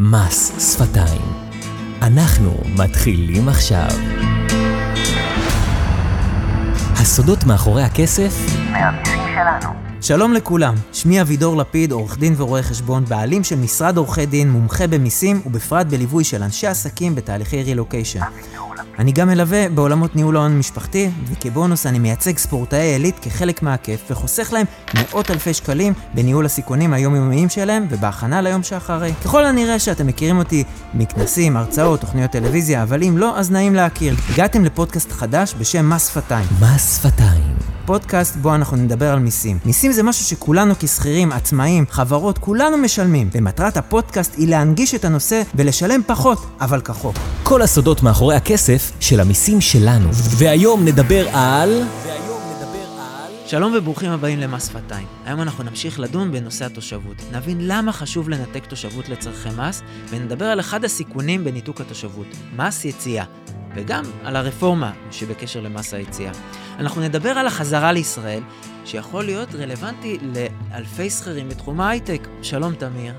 מס שפתיים. אנחנו מתחילים עכשיו. הסודות מאחורי הכסף מהמיסים שלנו. שלום לכולם, שמי אבידור לפיד, עורך דין ורואה חשבון, בעלים של משרד עורכי דין, מומחה במיסים ובפרט בליווי של אנשי עסקים בתהליכי רילוקיישן. אבידור. אני גם מלווה בעולמות ניהול ההון המשפחתי, וכבונוס אני מייצג ספורטאי עילית כחלק מהכיף, וחוסך להם מאות אלפי שקלים בניהול הסיכונים היומיומיים שלהם ובהכנה ליום שאחרי. ככל הנראה שאתם מכירים אותי מכנסים, הרצאות, תוכניות טלוויזיה, אבל אם לא, אז נעים להכיר. הגעתם לפודקאסט חדש בשם מס שפתיים. מס שפתיים. פודקאסט בו אנחנו נדבר על מיסים. מיסים זה משהו שכולנו כשכירים, עצמאים, חברות, כולנו משלמים. ומטרת הפודקאסט היא להנגיש את הנושא ולשלם פחות, אבל כחוק. כל הסודות מאחורי הכסף של המיסים שלנו. והיום נדבר על... שלום וברוכים הבאים למס שפתיים. היום אנחנו נמשיך לדון בנושא התושבות. נבין למה חשוב לנתק תושבות לצורכי מס, ונדבר על אחד הסיכונים בניתוק התושבות, מס יציאה, וגם על הרפורמה שבקשר למס היציאה. אנחנו נדבר על החזרה לישראל, שיכול להיות רלוונטי לאלפי שכירים בתחום ההייטק. שלום תמיר.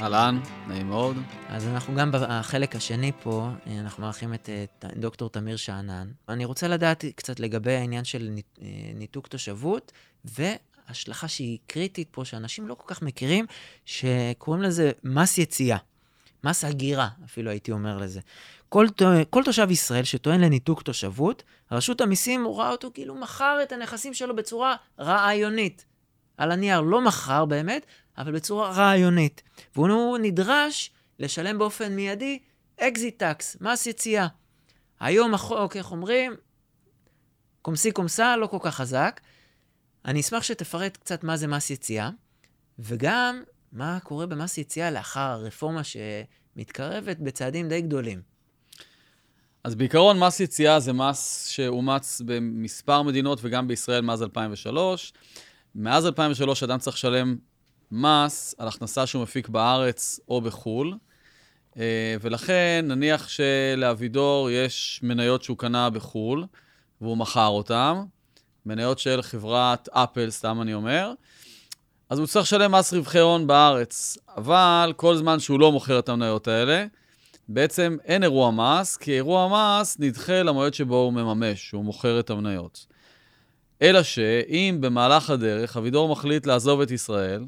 אהלן, נעים מאוד. אז אנחנו גם בחלק השני פה, אנחנו מארחים את אה, דוקטור תמיר שאנן. אני רוצה לדעת קצת לגבי העניין של אה, ניתוק תושבות, והשלכה שהיא קריטית פה, שאנשים לא כל כך מכירים, שקוראים לזה מס יציאה. מס הגירה, אפילו הייתי אומר לזה. כל, כל תושב ישראל שטוען לניתוק תושבות, רשות המיסים רואה אותו כאילו מכר את הנכסים שלו בצורה רעיונית. על הנייר, לא מכר באמת, אבל בצורה רעיונית. והוא נדרש לשלם באופן מיידי exit tax, מס יציאה. היום החוק, איך אומרים? comme ci comme ça, לא כל כך חזק. אני אשמח שתפרט קצת מה זה מס יציאה, וגם מה קורה במס יציאה לאחר הרפורמה שמתקרבת בצעדים די גדולים. אז בעיקרון, מס יציאה זה מס שאומץ במספר מדינות וגם בישראל מאז 2003. מאז 2003 אדם צריך לשלם מס על הכנסה שהוא מפיק בארץ או בחו"ל, אה, ולכן נניח שלאבידור יש מניות שהוא קנה בחו"ל והוא מכר אותן, מניות של חברת אפל, סתם אני אומר, אז הוא צריך לשלם מס רווחי הון בארץ. אבל כל זמן שהוא לא מוכר את המניות האלה, בעצם אין אירוע מס, כי אירוע מס נדחה למועד שבו הוא מממש, שהוא מוכר את המניות. אלא שאם במהלך הדרך אבידור מחליט לעזוב את ישראל,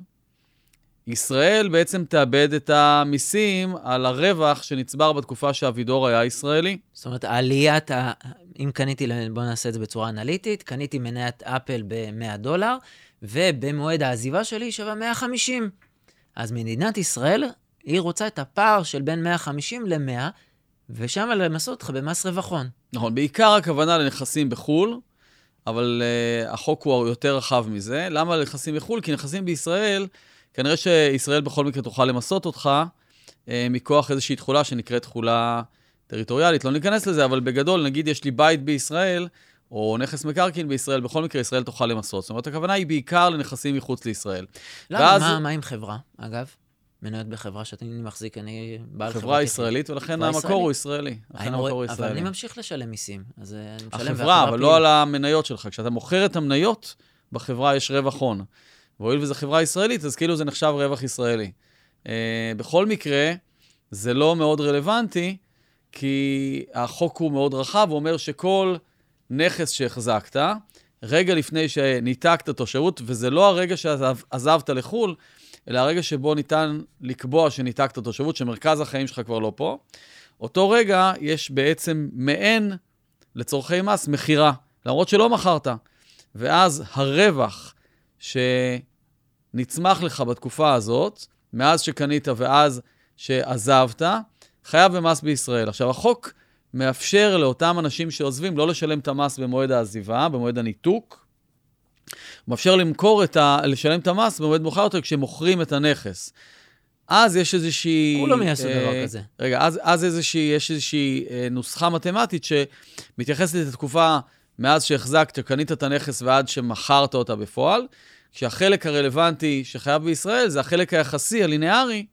ישראל בעצם תאבד את המיסים על הרווח שנצבר בתקופה שאבידור היה ישראלי. זאת אומרת, עליית ה... אם קניתי, בואו נעשה את זה בצורה אנליטית, קניתי מניית אפל ב-100 דולר, ובמועד העזיבה שלי היא שווה 150. אז מדינת ישראל, היא רוצה את הפער של בין 150 ל-100, ושם למסות אותך במס רווח הון. נכון, בעיקר הכוונה לנכסים בחו"ל, אבל uh, החוק הוא יותר רחב מזה. למה לנכסים בחו"ל? כי נכסים בישראל, כנראה שישראל בכל מקרה תוכל למסות אותך uh, מכוח איזושהי תכולה שנקראת תכולה טריטוריאלית. לא ניכנס לזה, אבל בגדול, נגיד יש לי בית בישראל, או נכס מקרקעין בישראל, בכל מקרה ישראל תוכל למסות. זאת אומרת, הכוונה היא בעיקר לנכסים מחוץ לישראל. למה? ואז- מה, מה עם חברה, אגב? מניות בחברה שאני מחזיק, אני בעל חברה... חברה ישראלית, ולכן המקור הוא ישראלי. לכן המקור הוא רואה- אבל ישראלי. אני ממשיך לשלם מיסים, אז אה, אני משלם... החברה, אבל. לא על המניות שלך. כשאתה מוכר את המניות, בחברה יש רווח הון. והואיל וזו חברה ישראלית, אז כאילו זה נחשב רווח ישראלי. Uh, בכל מקרה, זה לא מאוד רלוונטי, כי החוק הוא מאוד רחב, הוא אומר שכל נכס שהחזקת, רגע לפני שניתקת תושבות, וזה לא הרגע שעזבת לחו"ל, אלא הרגע שבו ניתן לקבוע שניתקת תושבות, שמרכז החיים שלך כבר לא פה, אותו רגע יש בעצם מעין, לצורכי מס, מכירה, למרות שלא מכרת. ואז הרווח שנצמח לך בתקופה הזאת, מאז שקנית ואז שעזבת, חייב במס בישראל. עכשיו, החוק מאפשר לאותם אנשים שעוזבים לא לשלם את המס במועד העזיבה, במועד הניתוק. הוא מאפשר למכור את ה... לשלם את המס במועד מאוחר יותר כשמוכרים את הנכס. אז יש איזושהי... כולם יעשו אה, דבר כזה. רגע, אז, אז איזושהי, יש איזושהי אה, נוסחה מתמטית שמתייחסת לתקופה מאז שהחזקת, קנית את הנכס ועד שמכרת אותה בפועל, כשהחלק הרלוונטי שחייב בישראל זה החלק היחסי, הליניארי,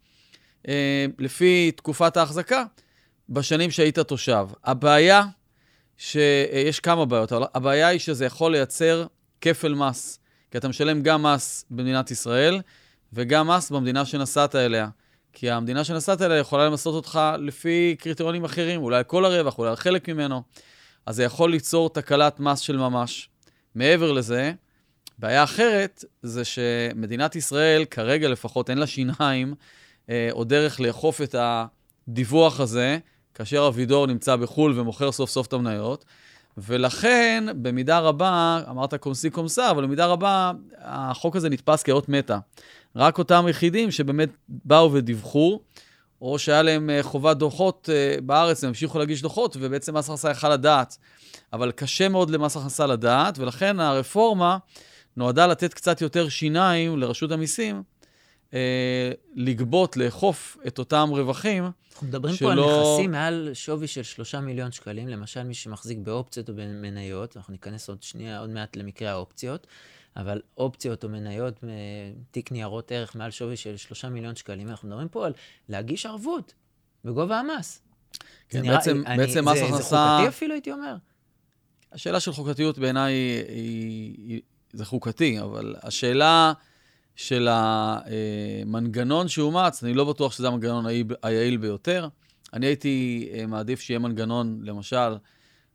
אה, לפי תקופת ההחזקה, בשנים שהיית תושב. הבעיה, שיש כמה בעיות, אבל הבעיה היא שזה יכול לייצר כפל מס, כי אתה משלם גם מס במדינת ישראל וגם מס במדינה שנסעת אליה. כי המדינה שנסעת אליה יכולה למסות אותך לפי קריטריונים אחרים, אולי כל הרווח, אולי חלק ממנו. אז זה יכול ליצור תקלת מס של ממש. מעבר לזה, בעיה אחרת זה שמדינת ישראל, כרגע לפחות, אין לה שיניים אה, או דרך לאכוף את הדיווח הזה, כאשר אבידור נמצא בחו"ל ומוכר סוף סוף את המניות. ולכן, במידה רבה, אמרת קומסי קומסה, אבל במידה רבה, החוק הזה נתפס כאות מתה. רק אותם יחידים שבאמת באו ודיווחו, או שהיה להם אה, חובת דוחות אה, בארץ, הם המשיכו להגיש דוחות, ובעצם מס הכנסה יכל לדעת. אבל קשה מאוד למס הכנסה לדעת, ולכן הרפורמה נועדה לתת קצת יותר שיניים לרשות המיסים, אה, לגבות, לאכוף את אותם רווחים. אנחנו מדברים שלא... פה על נכסים מעל שווי של שלושה מיליון שקלים, למשל מי שמחזיק באופציות או במניות, אנחנו ניכנס עוד שנייה, עוד מעט למקרה האופציות, אבל אופציות או מניות, אה, תיק ניירות ערך מעל שווי של שלושה מיליון שקלים, אנחנו מדברים פה על להגיש ערבות בגובה המס. כן, נראה, בעצם, אני, בעצם מס הכנסה... זה חוקתי אפילו, הייתי אומר. השאלה של חוקתיות בעיניי היא, היא, היא, זה חוקתי, אבל השאלה של המנגנון שאומץ, אני לא בטוח שזה המנגנון היעיל ביותר. אני הייתי אה, מעדיף שיהיה מנגנון, למשל,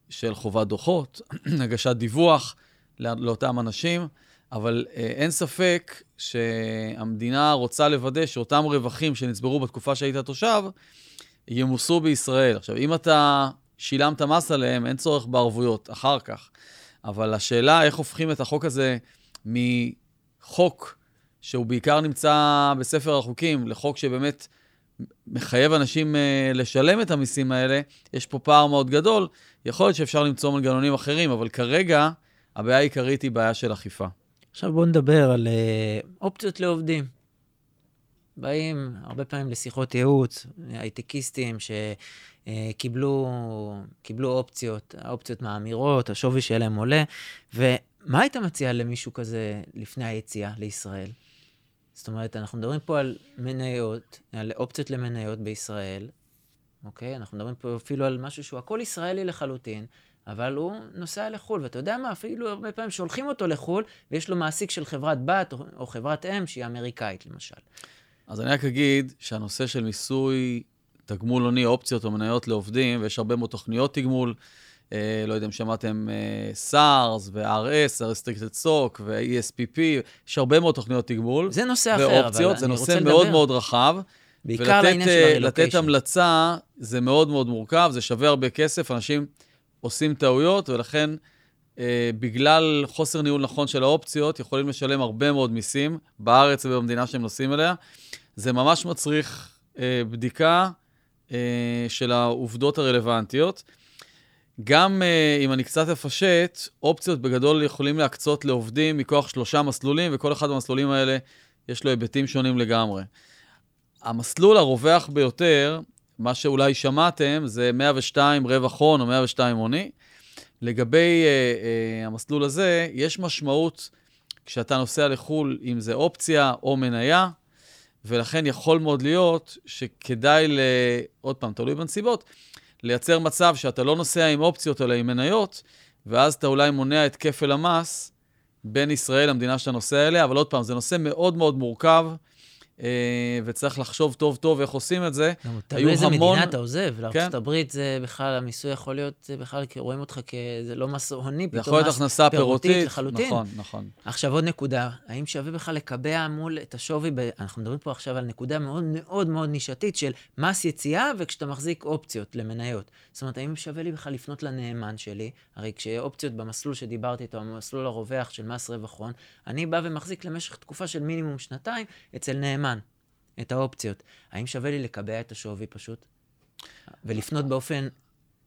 של חובת דוחות, הגשת דיווח לאותם אנשים, אבל אה, אין ספק שהמדינה רוצה לוודא שאותם רווחים שנצברו בתקופה שהיית תושב, ימוסו בישראל. עכשיו, אם אתה שילמת מס עליהם, אין צורך בערבויות אחר כך. אבל השאלה איך הופכים את החוק הזה מחוק שהוא בעיקר נמצא בספר החוקים, לחוק שבאמת מחייב אנשים uh, לשלם את המיסים האלה, יש פה פער מאוד גדול. יכול להיות שאפשר למצוא מנגנונים אחרים, אבל כרגע הבעיה העיקרית היא בעיה של אכיפה. עכשיו בואו נדבר על uh, אופציות לעובדים. באים הרבה פעמים לשיחות ייעוץ, הייטקיסטים שקיבלו קיבלו אופציות, האופציות מאמירות, השווי שלהם עולה, ומה היית מציע למישהו כזה לפני היציאה לישראל? זאת אומרת, אנחנו מדברים פה על מניות, על אופציות למניות בישראל, אוקיי? אנחנו מדברים פה אפילו על משהו שהוא הכל ישראלי לחלוטין, אבל הוא נוסע לחו"ל, ואתה יודע מה, אפילו הרבה פעמים שולחים אותו לחו"ל, ויש לו מעסיק של חברת בת או, או חברת אם שהיא אמריקאית, למשל. אז אני רק אגיד שהנושא של מיסוי תגמול הוני, אופציות או מניות לעובדים, ויש הרבה מאוד תוכניות תגמול, לא יודע אם שמעתם, אה, SARS ו-RS, ה-Restricted Stock ו-ESPP, יש הרבה מאוד תוכניות תגמול. זה נושא אחר, אבל אני רוצה לדבר. זה נושא מאוד מאוד רחב. בעיקר על העניין של הרילוקיישן. לתת המלצה זה מאוד מאוד מורכב, זה שווה הרבה כסף, אנשים עושים טעויות, ולכן אה, בגלל חוסר ניהול נכון של האופציות, יכולים לשלם הרבה מאוד מיסים בארץ ובמדינה שהם נוסעים אליה. זה ממש מצריך אה, בדיקה אה, של העובדות הרלוונטיות. גם uh, אם אני קצת אפשט, אופציות בגדול יכולים להקצות לעובדים מכוח שלושה מסלולים, וכל אחד מהמסלולים האלה יש לו היבטים שונים לגמרי. המסלול הרווח ביותר, מה שאולי שמעתם, זה 102 רווח הון או 102 הוני. לגבי uh, uh, המסלול הזה, יש משמעות כשאתה נוסע לחו"ל, אם זה אופציה או מניה, ולכן יכול מאוד להיות שכדאי, ל... עוד פעם, תלוי בנסיבות, לייצר מצב שאתה לא נוסע עם אופציות אלא עם מניות, ואז אתה אולי מונע את כפל המס בין ישראל למדינה שאתה נוסע אליה, אבל עוד פעם, זה נושא מאוד מאוד מורכב. אה, וצריך לחשוב טוב טוב איך עושים את זה. גם תלוי איזה המון... מדינה אתה עוזב. כן. לארה"ב זה בכלל, המיסוי יכול להיות, זה בכלל, כי רואים אותך כ... זה לא מס הוני, פתאום מס יכול להיות הכנסה פירותית לחלוטין. נכון, נכון. עכשיו עוד נקודה, האם שווה בכלל לקבע מול את השווי, ב... אנחנו מדברים פה עכשיו על נקודה מאוד מאוד מאוד נישתית של מס יציאה וכשאתה מחזיק אופציות למניות. זאת אומרת, האם שווה לי בכלל לפנות לנאמן שלי? הרי כשאופציות במסלול שדיברתי איתו, המסלול הרווח של מס רווח הון, אני בא ומחזיק למשך תקופה של מינימום שנתיים אצל נאמן. את האופציות. האם שווה לי לקבע את השווי פשוט? ולפנות באופן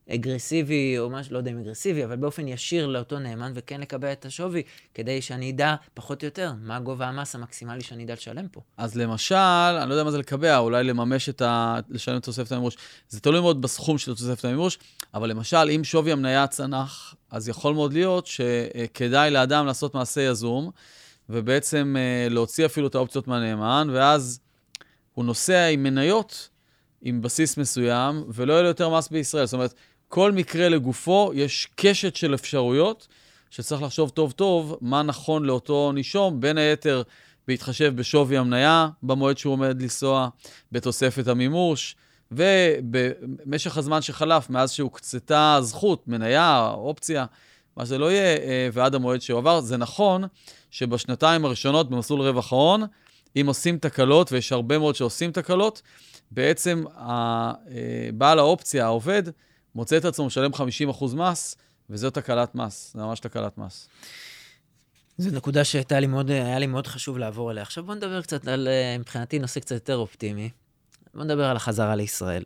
אגרסיבי, או משהו, לא יודע אם אגרסיבי, אבל באופן ישיר לאותו נאמן, וכן לקבע את השווי, כדי שאני אדע פחות או יותר מה גובה המס המקסימלי שאני אדע לשלם פה. אז למשל, אני לא יודע מה זה לקבע, אולי לממש את ה... לשלם את תוספת המימוש. זה תלוי מאוד בסכום של תוספת המימוש, אבל למשל, אם שווי המניה צנח, אז יכול מאוד להיות שכדאי לאדם לעשות מעשה יזום, ובעצם אה, להוציא אפילו את האופציות מהנאמן, ואז הוא נוסע עם מניות עם בסיס מסוים, ולא יהיה לו יותר מס בישראל. זאת אומרת, כל מקרה לגופו, יש קשת של אפשרויות שצריך לחשוב טוב טוב מה נכון לאותו נישום, בין היתר בהתחשב בשווי המניה במועד שהוא עומד לנסוע, בתוספת המימוש, ובמשך הזמן שחלף מאז שהוקצתה זכות, מניה, אופציה, מה שזה לא יהיה, אה, ועד המועד שהועבר. זה נכון שבשנתיים הראשונות במסלול רווח ההון, אם עושים תקלות, ויש הרבה מאוד שעושים תקלות, בעצם אה, בעל האופציה, העובד, מוצא את עצמו משלם 50% מס, וזו תקלת מס, זה ממש תקלת מס. זו נקודה שהייתה לי מאוד, היה לי מאוד חשוב לעבור עליה. עכשיו בוא נדבר קצת על, אה, מבחינתי, נושא קצת יותר אופטימי. בוא נדבר על החזרה לישראל.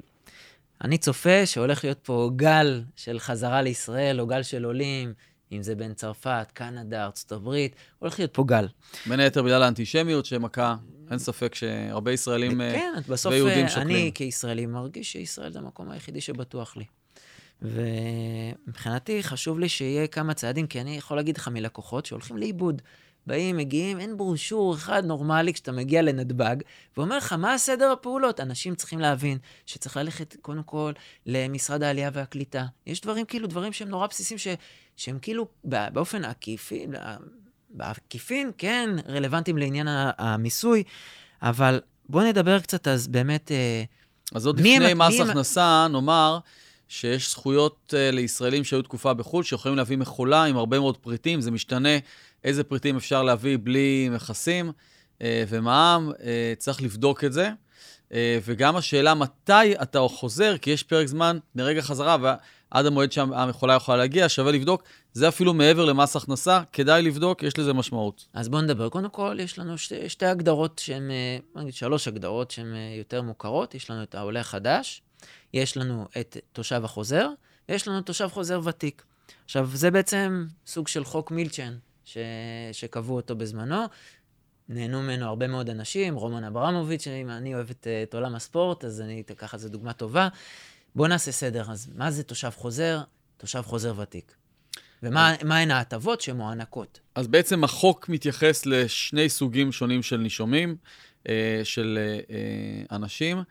אני צופה שהולך להיות פה גל של חזרה לישראל, או גל של עולים, אם זה בין צרפת, קנדה, ארצות הברית, הולך להיות פה גל. בין היתר בגלל האנטישמיות שמכה, אין ספק שהרבה ישראלים אה, כן, בסוף ויהודים אה, שוקלים. אני כישראלי מרגיש שישראל זה המקום היחידי שבטוח לי. ומבחינתי חשוב לי שיהיה כמה צעדים, כי אני יכול להגיד לך מלקוחות שהולכים לאיבוד. באים, מגיעים, אין ברושור אחד נורמלי כשאתה מגיע לנתב"ג, ואומר לך, מה הסדר הפעולות? אנשים צריכים להבין שצריך ללכת קודם כל למשרד העלייה והקליטה. יש דברים כאילו, דברים שהם נורא בסיסיים, ש, שהם כאילו באופן עקיפי, בעקיפין, כן, רלוונטיים לעניין המיסוי, אבל בואו נדבר קצת אז באמת... אה, אז עוד לפני מס הכנסה, נאמר שיש זכויות uh, לישראלים שהיו תקופה בחו"ל, שיכולים להביא מכולה עם הרבה מאוד פריטים, זה משתנה איזה פריטים אפשר להביא בלי מכסים uh, ומע"מ, uh, צריך לבדוק את זה. Uh, וגם השאלה מתי אתה חוזר, כי יש פרק זמן מרגע חזרה ועד המועד שהמכולה יכולה להגיע, שווה לבדוק. זה אפילו מעבר למס הכנסה, כדאי לבדוק, יש לזה משמעות. אז בואו נדבר. קודם כל, יש לנו שתי, שתי הגדרות שהן, נגיד שלוש הגדרות שהן יותר מוכרות. יש לנו את העולה החדש, יש לנו את תושב החוזר, ויש לנו תושב חוזר ותיק. עכשיו, זה בעצם סוג של חוק מילצ'ן, ש... שקבעו אותו בזמנו. נהנו ממנו הרבה מאוד אנשים, רומן אברמוביץ', אם אני אוהב את, את עולם הספורט, אז אני אקח את זה דוגמה טובה. בואו נעשה סדר. אז מה זה תושב חוזר? תושב חוזר ותיק. ומהן ההטבות שמוענקות? אז בעצם החוק מתייחס לשני סוגים שונים של נישומים, אה, של אה, אנשים.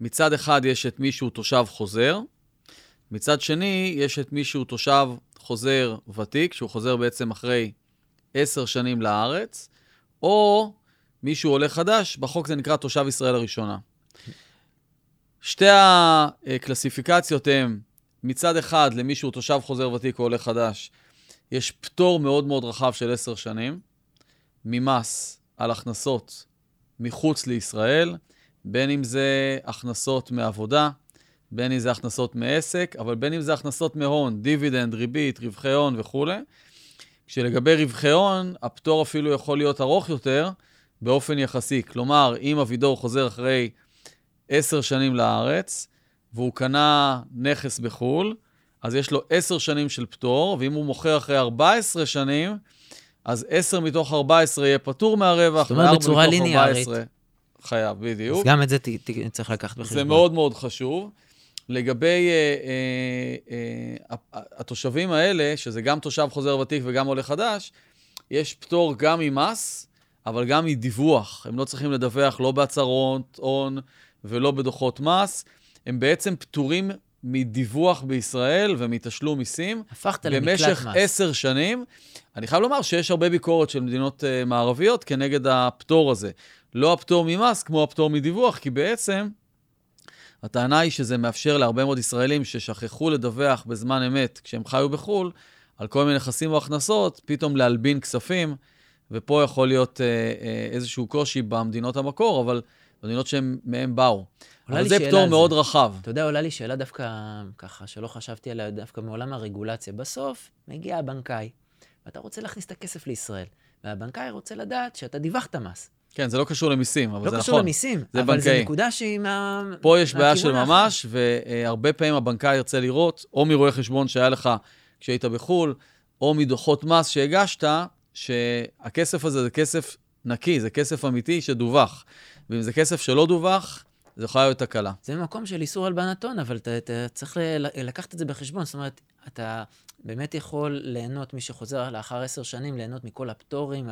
מצד אחד יש את מי שהוא תושב חוזר, מצד שני יש את מי שהוא תושב חוזר ותיק, שהוא חוזר בעצם אחרי עשר שנים לארץ, או מי שהוא עולה חדש, בחוק זה נקרא תושב ישראל הראשונה. שתי הקלסיפיקציות הן, מצד אחד, למי שהוא תושב חוזר ותיק או עולה חדש, יש פטור מאוד מאוד רחב של עשר שנים ממס על הכנסות מחוץ לישראל. בין אם זה הכנסות מעבודה, בין אם זה הכנסות מעסק, אבל בין אם זה הכנסות מהון, דיבידנד, ריבית, רווחי הון וכולי. כשלגבי רווחי הון, הפטור אפילו יכול להיות ארוך יותר באופן יחסי. כלומר, אם אבידור חוזר אחרי עשר שנים לארץ, והוא קנה נכס בחו"ל, אז יש לו עשר שנים של פטור, ואם הוא מוכר אחרי 14 שנים, אז 10 מתוך 14 יהיה פטור מהרווח, זאת אומרת, בצורה ליניארית. חייב, בדיוק. אז גם את זה ת, ת, צריך לקחת בחשבון. זה מאוד מאוד חשוב. לגבי אה, אה, אה, התושבים האלה, שזה גם תושב חוזר ותיק וגם עולה חדש, יש פטור גם ממס, אבל גם מדיווח. הם לא צריכים לדווח לא בהצהרות הון ולא בדוחות מס. הם בעצם פטורים מדיווח בישראל ומתשלום מיסים. הפכת למקלט מס. במשך עשר שנים. אני חייב לומר שיש הרבה ביקורת של מדינות uh, מערביות כנגד הפטור הזה. לא הפטור ממס כמו הפטור מדיווח, כי בעצם הטענה היא שזה מאפשר להרבה מאוד ישראלים ששכחו לדווח בזמן אמת כשהם חיו בחו"ל, על כל מיני נכסים או הכנסות, פתאום להלבין כספים, ופה יכול להיות אה, אה, איזשהו קושי במדינות המקור, אבל במדינות שמהם באו. אבל זה פטור מאוד רחב. אתה יודע, עולה לי שאלה דווקא ככה, שלא חשבתי עליה דווקא מעולם הרגולציה. בסוף מגיע הבנקאי, ואתה רוצה להכניס את הכסף לישראל, והבנקאי רוצה לדעת שאתה דיווחת מס. כן, זה לא קשור למיסים, אבל לא זה נכון. לא קשור למיסים, זה אבל זו נקודה שהיא מה... פה יש בעיה של ממש, והרבה פעמים הבנקאי ירצה לראות, או מרואה חשבון שהיה לך כשהיית בחו"ל, או מדוחות מס שהגשת, שהכסף הזה זה כסף נקי, זה כסף אמיתי שדווח. ואם זה כסף שלא דווח, זה יכולה להיות תקלה. זה מקום של איסור הלבנת הון, אבל אתה, אתה צריך לקחת את זה בחשבון. זאת אומרת, אתה באמת יכול ליהנות, מי שחוזר לאחר עשר שנים, ליהנות מכל הפטורים,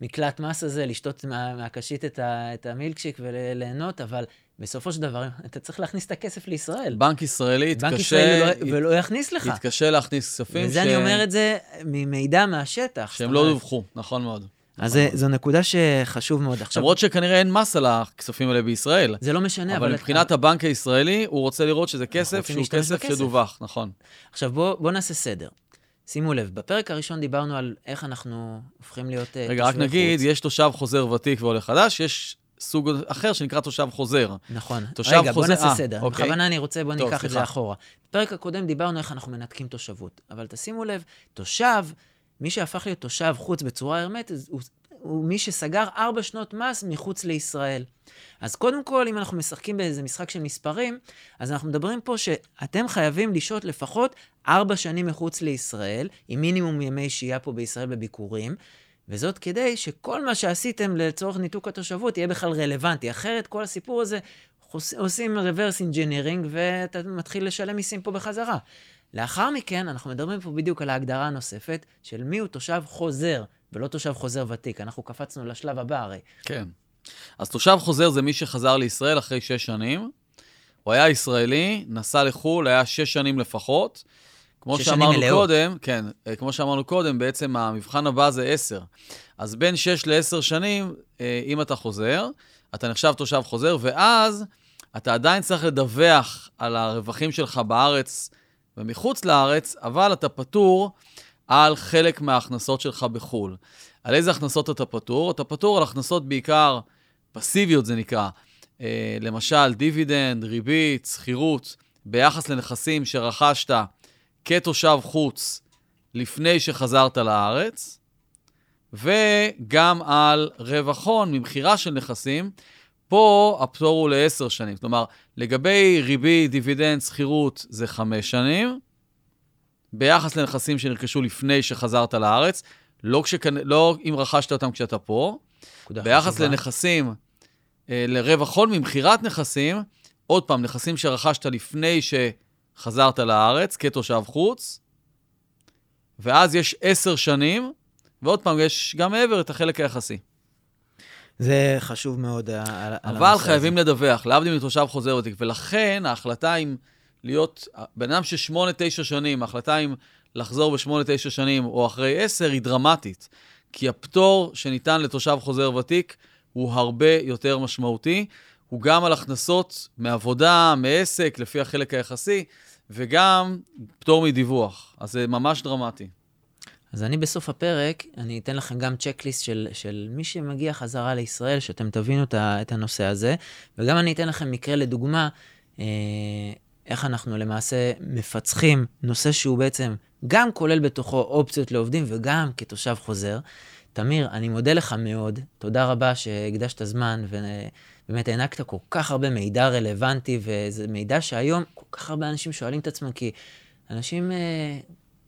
המקלט מס הזה, לשתות מה, מהקשית את, ה, את המילקשיק וליהנות, אבל בסופו של דבר, אתה צריך להכניס את הכסף לישראל. בנק ישראלי יתקשה... בנק ישראלי לא, ולא יכניס לך. יתקשה להכניס כספים וזה ש... אני אומר את זה ממידע מהשטח. שהם לא דווחו, נכון מאוד. אז זו נקודה שחשוב מאוד. עכשיו, למרות שכנראה אין מס על הכספים האלה בישראל. זה לא משנה, אבל מבחינת הבנק הישראלי, הוא רוצה לראות שזה כסף שהוא כסף. שדווח, נכון. עכשיו בואו בוא נעשה סדר. שימו לב, בפרק הראשון דיברנו על איך אנחנו הופכים להיות אה, רגע, רק נגיד, חוץ. יש תושב חוזר ותיק ועולה חדש, יש סוג אחר שנקרא תושב חוזר. נכון. תושב רגע, בוא חוזר- נעשה אה, סדר. אוקיי. בכוונה אני רוצה, בוא טוב, ניקח את זה סליחה. אחורה. בפרק הקודם דיברנו איך אנחנו מנתקים תושבות. אבל תשימו לב, תושב, מי שהפך להיות תושב חוץ בצורה הרמטית, הוא, הוא מי שסגר ארבע שנות מס מחוץ לישראל. אז קודם כל, אם אנחנו משחקים באיזה משחק של מספרים, אז אנחנו מדברים פה שאתם חייבים לשהות לפחות ארבע שנים מחוץ לישראל, עם מינימום ימי שהייה פה בישראל בביקורים. וזאת כדי שכל מה שעשיתם לצורך ניתוק התושבות יהיה בכלל רלוונטי. אחרת כל הסיפור הזה, עוש- עושים reverse engineering ואתה מתחיל לשלם מיסים פה בחזרה. לאחר מכן, אנחנו מדברים פה בדיוק על ההגדרה הנוספת של מיהו תושב חוזר, ולא תושב חוזר ותיק. אנחנו קפצנו לשלב הבא הרי. כן. אז תושב חוזר זה מי שחזר לישראל אחרי שש שנים. הוא היה ישראלי, נסע לחו"ל, היה שש שנים לפחות. כמו שש שנים שאמרנו מלאות. קודם, כן, אה, כמו שאמרנו קודם, בעצם המבחן הבא זה עשר. אז בין שש לעשר שנים, אה, אם אתה חוזר, אתה נחשב תושב חוזר, ואז אתה עדיין צריך לדווח על הרווחים שלך בארץ ומחוץ לארץ, אבל אתה פטור על חלק מההכנסות שלך בחו"ל. על איזה הכנסות אתה פטור? אתה פטור על הכנסות בעיקר פסיביות, זה נקרא. אה, למשל, דיבידנד, ריבית, שכירות, ביחס לנכסים שרכשת כתושב חוץ לפני שחזרת לארץ, וגם על רווח הון ממכירה של נכסים. פה הפטור הוא לעשר שנים. כלומר, לגבי ריבית, דיבידנד, שכירות, זה חמש שנים. ביחס לנכסים שנרכשו לפני שחזרת לארץ, לא, כשכ... לא אם רכשת אותם כשאתה פה, ביחס חשובה. לנכסים, אה, לרווח הון ממכירת נכסים, עוד פעם, נכסים שרכשת לפני שחזרת לארץ כתושב חוץ, ואז יש עשר שנים, ועוד פעם, יש גם מעבר את החלק היחסי. זה חשוב מאוד על, על אבל הזה. חייבים לדווח, להבדיל מתושב חוזר ותיק, ולכן ההחלטה אם להיות, בן אדם ששמונה, תשע שנים, ההחלטה אם לחזור בשמונה, תשע שנים או אחרי עשר היא דרמטית, כי הפטור שניתן לתושב חוזר ותיק הוא הרבה יותר משמעותי, הוא גם על הכנסות מעבודה, מעסק, לפי החלק היחסי, וגם פטור מדיווח, אז זה ממש דרמטי. אז אני בסוף הפרק, אני אתן לכם גם צ'קליסט של, של מי שמגיע חזרה לישראל, שאתם תבינו את את הנושא הזה, וגם אני אתן לכם מקרה לדוגמה, אה, איך אנחנו למעשה מפצחים נושא שהוא בעצם גם כולל בתוכו אופציות לעובדים וגם כתושב חוזר. תמיר, אני מודה לך מאוד, תודה רבה שהקדשת זמן ובאמת הענקת כל כך הרבה מידע רלוונטי, וזה מידע שהיום כל כך הרבה אנשים שואלים את עצמם, כי אנשים, אה,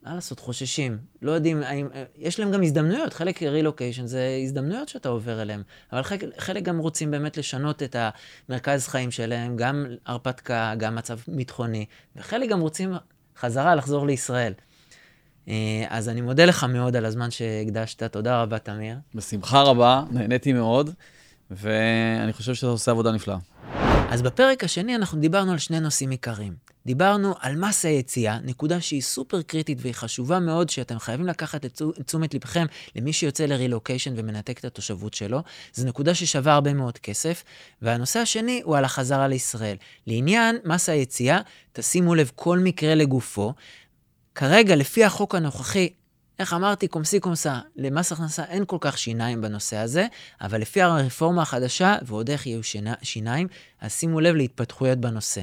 מה לעשות, חוששים, לא יודעים, האם, אה, יש להם גם הזדמנויות, חלק רילוקיישן זה הזדמנויות שאתה עובר אליהם, אבל חלק, חלק גם רוצים באמת לשנות את המרכז חיים שלהם, גם הרפתקה, גם מצב ביטחוני, וחלק גם רוצים חזרה לחזור לישראל. אה, אז אני מודה לך מאוד על הזמן שהקדשת, תודה רבה, תמיר. בשמחה רבה, נהניתי מאוד, ואני חושב שאתה עושה עבודה נפלאה. אז בפרק השני אנחנו דיברנו על שני נושאים עיקריים. דיברנו על מס היציאה, נקודה שהיא סופר קריטית והיא חשובה מאוד, שאתם חייבים לקחת את תשו- את תשומת לבכם למי שיוצא לרילוקיישן ומנתק את התושבות שלו. זו נקודה ששווה הרבה מאוד כסף. והנושא השני הוא על החזרה לישראל. לעניין מס היציאה, תשימו לב כל מקרה לגופו. כרגע, לפי החוק הנוכחי, איך אמרתי, קומסי קומסה, למס הכנסה אין כל כך שיניים בנושא הזה, אבל לפי הרפורמה החדשה, ועוד איך יהיו שינה, שיניים, אז שימו לב להתפתחויות בנושא.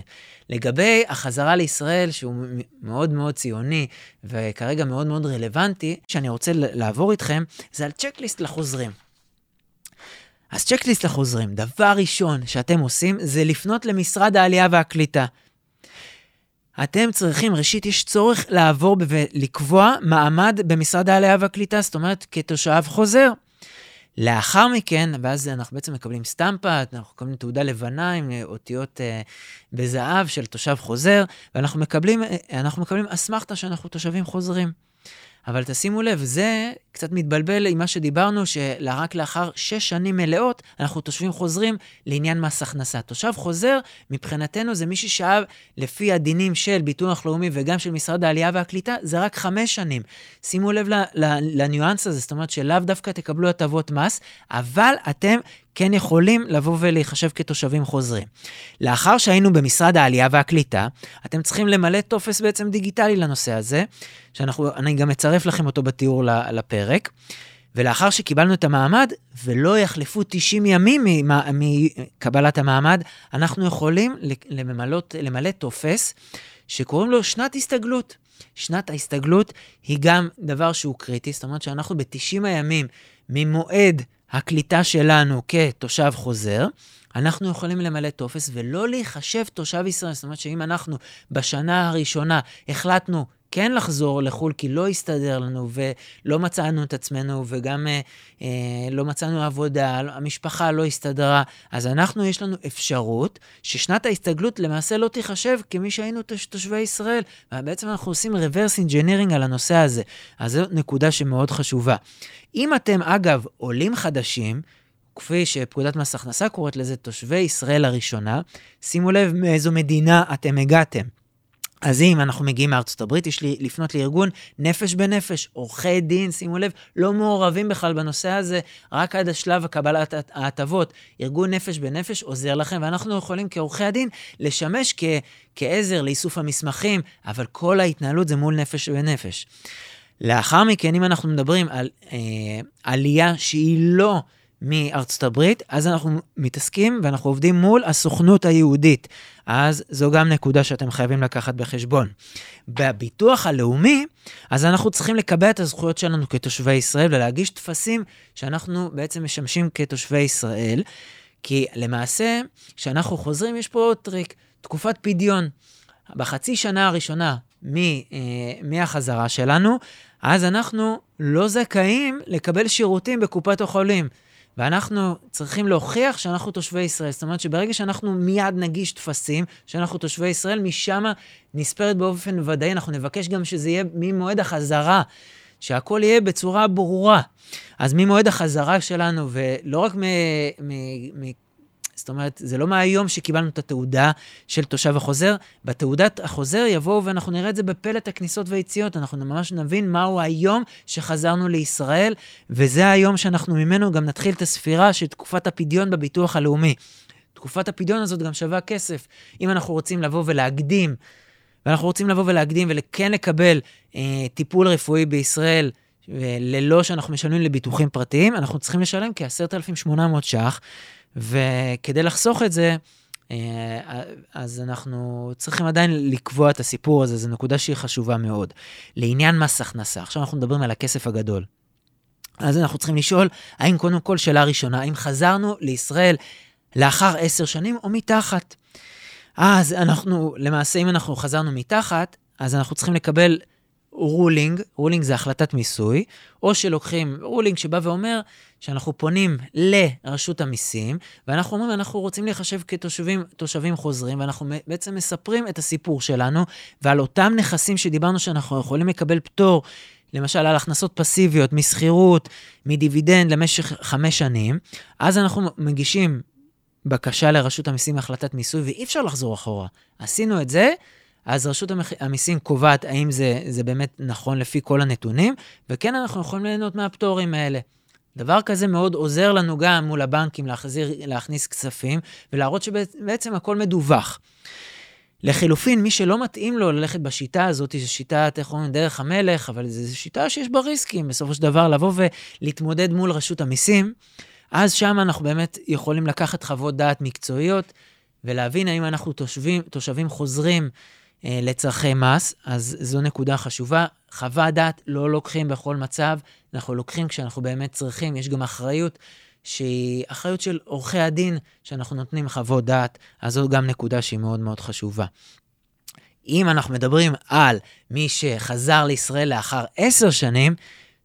לגבי החזרה לישראל, שהוא מאוד מאוד ציוני, וכרגע מאוד מאוד רלוונטי, שאני רוצה לעבור איתכם, זה על צ'קליסט לחוזרים. אז צ'קליסט לחוזרים, דבר ראשון שאתם עושים זה לפנות למשרד העלייה והקליטה. אתם צריכים, ראשית, יש צורך לעבור ולקבוע מעמד במשרד העלייה והקליטה, זאת אומרת, כתושב חוזר. לאחר מכן, ואז אנחנו בעצם מקבלים סטמפה, אנחנו מקבלים תעודה לבנה עם אה, אותיות אה, בזהב של תושב חוזר, ואנחנו מקבלים, אה, אנחנו מקבלים אסמכתה שאנחנו תושבים חוזרים. אבל תשימו לב, זה קצת מתבלבל עם מה שדיברנו, שרק לאחר שש שנים מלאות, אנחנו תושבים חוזרים לעניין מס הכנסה. תושב חוזר, מבחינתנו זה מי ששאב לפי הדינים של ביטוח לאומי וגם של משרד העלייה והקליטה, זה רק חמש שנים. שימו לב לניואנס הזה, זאת אומרת שלאו דווקא תקבלו הטבות מס, אבל אתם כן יכולים לבוא ולהיחשב כתושבים חוזרים. לאחר שהיינו במשרד העלייה והקליטה, אתם צריכים למלא טופס בעצם דיגיטלי לנושא הזה, שאני גם אצרף לכם אותו בתיאור לפרק. ולאחר שקיבלנו את המעמד, ולא יחלפו 90 ימים מקבלת המעמד, אנחנו יכולים למלות, למלא טופס שקוראים לו שנת הסתגלות. שנת ההסתגלות היא גם דבר שהוא קריטי, זאת אומרת שאנחנו ב-90 הימים ממועד הקליטה שלנו כתושב חוזר, אנחנו יכולים למלא טופס ולא להיחשב תושב ישראל. זאת אומרת שאם אנחנו בשנה הראשונה החלטנו כן לחזור לחו"ל כי לא הסתדר לנו ולא מצאנו את עצמנו וגם אה, אה, לא מצאנו עבודה, המשפחה לא הסתדרה, אז אנחנו, יש לנו אפשרות ששנת ההסתגלות למעשה לא תיחשב כמי שהיינו תושבי ישראל. ובעצם אנחנו עושים reverse engineering על הנושא הזה. אז זו נקודה שמאוד חשובה. אם אתם, אגב, עולים חדשים, כפי שפקודת מס הכנסה קוראת לזה, תושבי ישראל הראשונה, שימו לב מאיזו מדינה אתם הגעתם. אז אם אנחנו מגיעים מארצות הברית, יש לי לפנות לארגון נפש בנפש, עורכי דין, שימו לב, לא מעורבים בכלל בנושא הזה, רק עד השלב הקבלת ההטבות. ארגון נפש בנפש עוזר לכם, ואנחנו יכולים כעורכי הדין לשמש כ- כעזר לאיסוף המסמכים, אבל כל ההתנהלות זה מול נפש בנפש. לאחר מכן, אם אנחנו מדברים על אה, עלייה שהיא לא... מארצות הברית, אז אנחנו מתעסקים ואנחנו עובדים מול הסוכנות היהודית. אז זו גם נקודה שאתם חייבים לקחת בחשבון. בביטוח הלאומי, אז אנחנו צריכים לקבע את הזכויות שלנו כתושבי ישראל ולהגיש טפסים שאנחנו בעצם משמשים כתושבי ישראל, כי למעשה, כשאנחנו חוזרים, יש פה עוד טריק, תקופת פדיון. בחצי שנה הראשונה מ, אה, מהחזרה שלנו, אז אנחנו לא זכאים לקבל שירותים בקופת החולים. ואנחנו צריכים להוכיח שאנחנו תושבי ישראל. זאת אומרת שברגע שאנחנו מיד נגיש טפסים, שאנחנו תושבי ישראל, משם נספרת באופן ודאי, אנחנו נבקש גם שזה יהיה ממועד החזרה, שהכל יהיה בצורה ברורה. אז ממועד החזרה שלנו, ולא רק זאת אומרת, זה לא מהיום שקיבלנו את התעודה של תושב החוזר. בתעודת החוזר יבואו, ואנחנו נראה את זה בפלט הכניסות והיציאות, אנחנו ממש נבין מהו היום שחזרנו לישראל, וזה היום שאנחנו ממנו גם נתחיל את הספירה של תקופת הפדיון בביטוח הלאומי. תקופת הפדיון הזאת גם שווה כסף. אם אנחנו רוצים לבוא ולהקדים, ואנחנו רוצים לבוא ולהקדים וכן לקבל אה, טיפול רפואי בישראל, ללא שאנחנו משלמים לביטוחים פרטיים, אנחנו צריכים לשלם כ-10,800 ש"ח, וכדי לחסוך את זה, אה, אז אנחנו צריכים עדיין לקבוע את הסיפור הזה, זו נקודה שהיא חשובה מאוד. לעניין מס הכנסה, עכשיו אנחנו מדברים על הכסף הגדול. אז אנחנו צריכים לשאול, האם קודם כל, שאלה ראשונה, האם חזרנו לישראל לאחר עשר שנים או מתחת? אז אנחנו, למעשה, אם אנחנו חזרנו מתחת, אז אנחנו צריכים לקבל ruling, ruling זה החלטת מיסוי, או שלוקחים ruling שבא ואומר שאנחנו פונים לרשות המיסים, ואנחנו אומרים, אנחנו רוצים להיחשב כתושבים חוזרים, ואנחנו בעצם מספרים את הסיפור שלנו, ועל אותם נכסים שדיברנו שאנחנו יכולים לקבל פטור, למשל על הכנסות פסיביות, משכירות, מדיבידנד למשך חמש שנים, אז אנחנו מגישים בקשה לרשות המיסים החלטת מיסוי, ואי אפשר לחזור אחורה. עשינו את זה, אז רשות המיסים קובעת האם זה, זה באמת נכון לפי כל הנתונים, וכן, אנחנו יכולים ליהנות מהפטורים האלה. דבר כזה מאוד עוזר לנו גם מול הבנקים להחזיר, להכניס כספים ולהראות שבעצם הכל מדווח. לחילופין, מי שלא מתאים לו ללכת בשיטה הזאת, זו שיטה, איך אומרים, דרך המלך, אבל זו שיטה שיש בה ריסקים, בסופו של דבר, לבוא ולהתמודד מול רשות המיסים, אז שם אנחנו באמת יכולים לקחת חוות דעת מקצועיות ולהבין האם אנחנו תושבים, תושבים חוזרים אה, לצרכי מס, אז זו נקודה חשובה. חוות דעת לא לוקחים בכל מצב, אנחנו לוקחים כשאנחנו באמת צריכים, יש גם אחריות שהיא אחריות של עורכי הדין, שאנחנו נותנים חוות דעת, אז זו גם נקודה שהיא מאוד מאוד חשובה. אם אנחנו מדברים על מי שחזר לישראל לאחר עשר שנים,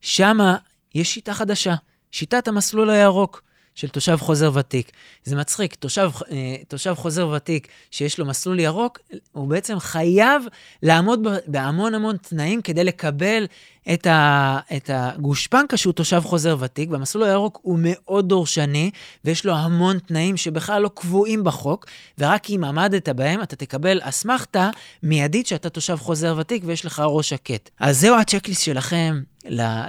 שמה יש שיטה חדשה, שיטת המסלול הירוק. של תושב חוזר ותיק. זה מצחיק, תושב, אה, תושב חוזר ותיק שיש לו מסלול ירוק, הוא בעצם חייב לעמוד בהמון המון תנאים כדי לקבל את, ה, את הגושפנקה שהוא תושב חוזר ותיק, והמסלול הירוק הוא מאוד דורשני, ויש לו המון תנאים שבכלל לא קבועים בחוק, ורק אם עמדת בהם אתה תקבל אסמכתה מיידית שאתה תושב חוזר ותיק ויש לך ראש שקט. אז זהו הצ'קליסט שלכם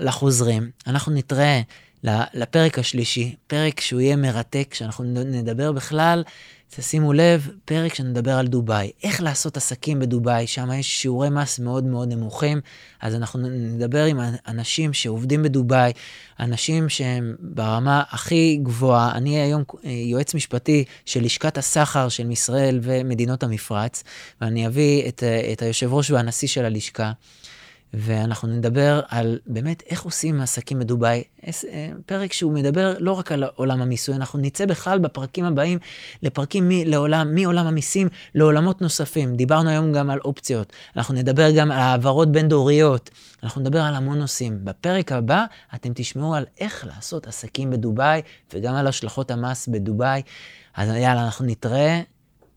לחוזרים. אנחנו נתראה לפרק השלישי, פרק שהוא יהיה מרתק, שאנחנו נדבר בכלל, תשימו לב, פרק שנדבר על דובאי. איך לעשות עסקים בדובאי, שם יש שיעורי מס מאוד מאוד נמוכים, אז אנחנו נדבר עם אנשים שעובדים בדובאי, אנשים שהם ברמה הכי גבוהה. אני היום אה, יועץ משפטי של לשכת הסחר של ישראל ומדינות המפרץ, ואני אביא את, אה, את היושב ראש והנשיא של הלשכה. ואנחנו נדבר על באמת איך עושים עסקים בדובאי. אה, פרק שהוא מדבר לא רק על עולם המיסוי, אנחנו נצא בכלל בפרקים הבאים לפרקים מ, לעולם, מעולם המיסים לעולמות נוספים. דיברנו היום גם על אופציות, אנחנו נדבר גם על העברות בין-דוריות, אנחנו נדבר על המון נושאים. בפרק הבא אתם תשמעו על איך לעשות עסקים בדובאי וגם על השלכות המס בדובאי. אז יאללה, אנחנו נתראה,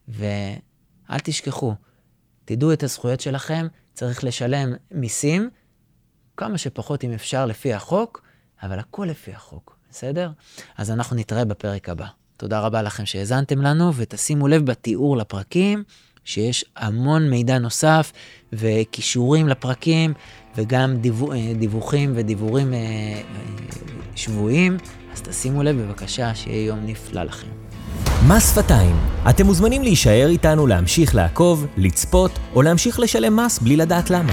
ואל תשכחו, תדעו את הזכויות שלכם. צריך לשלם מיסים, כמה שפחות אם אפשר לפי החוק, אבל הכל לפי החוק, בסדר? אז אנחנו נתראה בפרק הבא. תודה רבה לכם שהאזנתם לנו, ותשימו לב בתיאור לפרקים, שיש המון מידע נוסף וכישורים לפרקים, וגם דיוו, אה, דיווחים ודיבורים אה, אה, שבועיים, אז תשימו לב בבקשה, שיהיה יום נפלא לכם. מס שפתיים. אתם מוזמנים להישאר איתנו להמשיך לעקוב, לצפות, או להמשיך לשלם מס בלי לדעת למה.